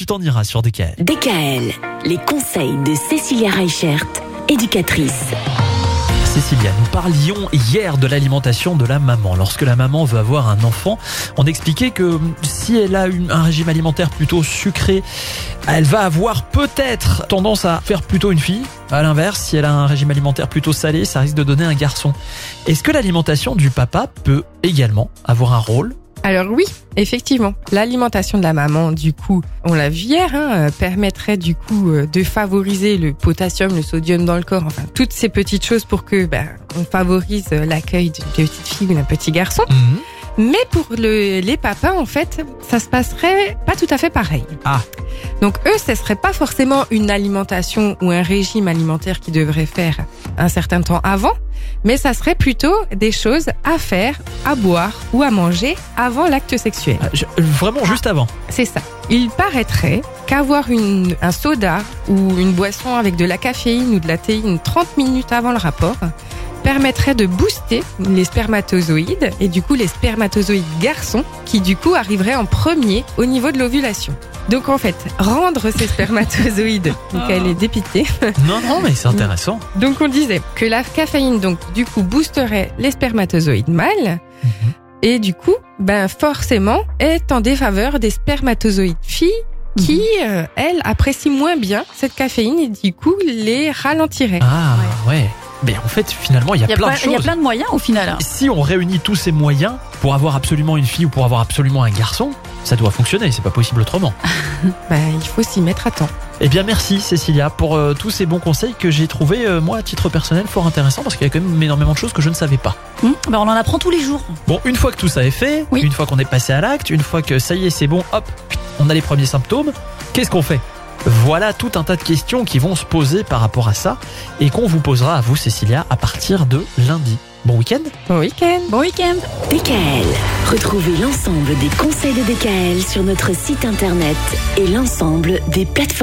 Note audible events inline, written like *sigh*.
tu t'en iras sur DKL. DKL, les conseils de Cécilia Reichert, éducatrice. Cécilia, nous parlions hier de l'alimentation de la maman. Lorsque la maman veut avoir un enfant, on expliquait que si elle a une- un régime alimentaire plutôt sucré, elle va avoir peut-être tendance à faire plutôt une fille. À l'inverse, si elle a un régime alimentaire plutôt salé, ça risque de donner un garçon. Est-ce que l'alimentation du papa peut également avoir un rôle Alors oui, effectivement, l'alimentation de la maman, du coup, on l'a vu hier, hein, euh, permettrait du coup euh, de favoriser le potassium, le sodium dans le corps, enfin toutes ces petites choses pour que ben, on favorise euh, l'accueil d'une petite fille ou d'un petit garçon. Mais pour le- les papas, en fait, ça se passerait pas tout à fait pareil. Ah. Donc eux, ce serait pas forcément une alimentation ou un régime alimentaire qu'ils devraient faire un certain temps avant, mais ça serait plutôt des choses à faire, à boire ou à manger avant l'acte sexuel. Ah, je- Vraiment juste avant. C'est ça. Il paraîtrait qu'avoir un soda ou une boisson avec de la caféine ou de la théine 30 minutes avant le rapport permettrait de booster les spermatozoïdes et du coup les spermatozoïdes garçons qui du coup arriveraient en premier au niveau de l'ovulation. Donc en fait, rendre ces spermatozoïdes, *laughs* donc elle est dépitée. Non, non, mais c'est intéressant. Donc on disait que la caféine donc du coup boosterait les spermatozoïdes mâles Mhm. et du coup ben forcément est en défaveur des spermatozoïdes filles qui euh, elles apprécient moins bien cette caféine et du coup les ralentirait. Ah, ouais. Mais en fait, finalement, il y a, Il y, a plein de il y a choses. plein de moyens au final. Si on réunit tous ces moyens pour avoir absolument une fille ou pour avoir absolument un garçon, ça doit fonctionner, c'est pas possible autrement. *laughs* Ben, il faut s'y mettre à temps. Eh bien merci Cécilia pour euh, tous ces bons conseils que j'ai trouvé moi à titre personnel fort intéressant parce qu'il y a quand même énormément de choses que je ne savais pas. Hum, ben on en apprend tous les jours. Bon, une fois que tout ça est fait, Oui. une fois qu'on est passé à l'acte, une fois que ça y est, c'est bon, hop, on a les premiers symptômes, qu'est-ce qu'on fait? Voilà tout un tas de questions qui vont se poser par rapport à ça et qu'on vous posera à vous Cécilia à partir de lundi. Bon week-end Bon week-end Bon week-end DKL, retrouvez l'ensemble des conseils de DKL sur notre site internet et l'ensemble des plateformes.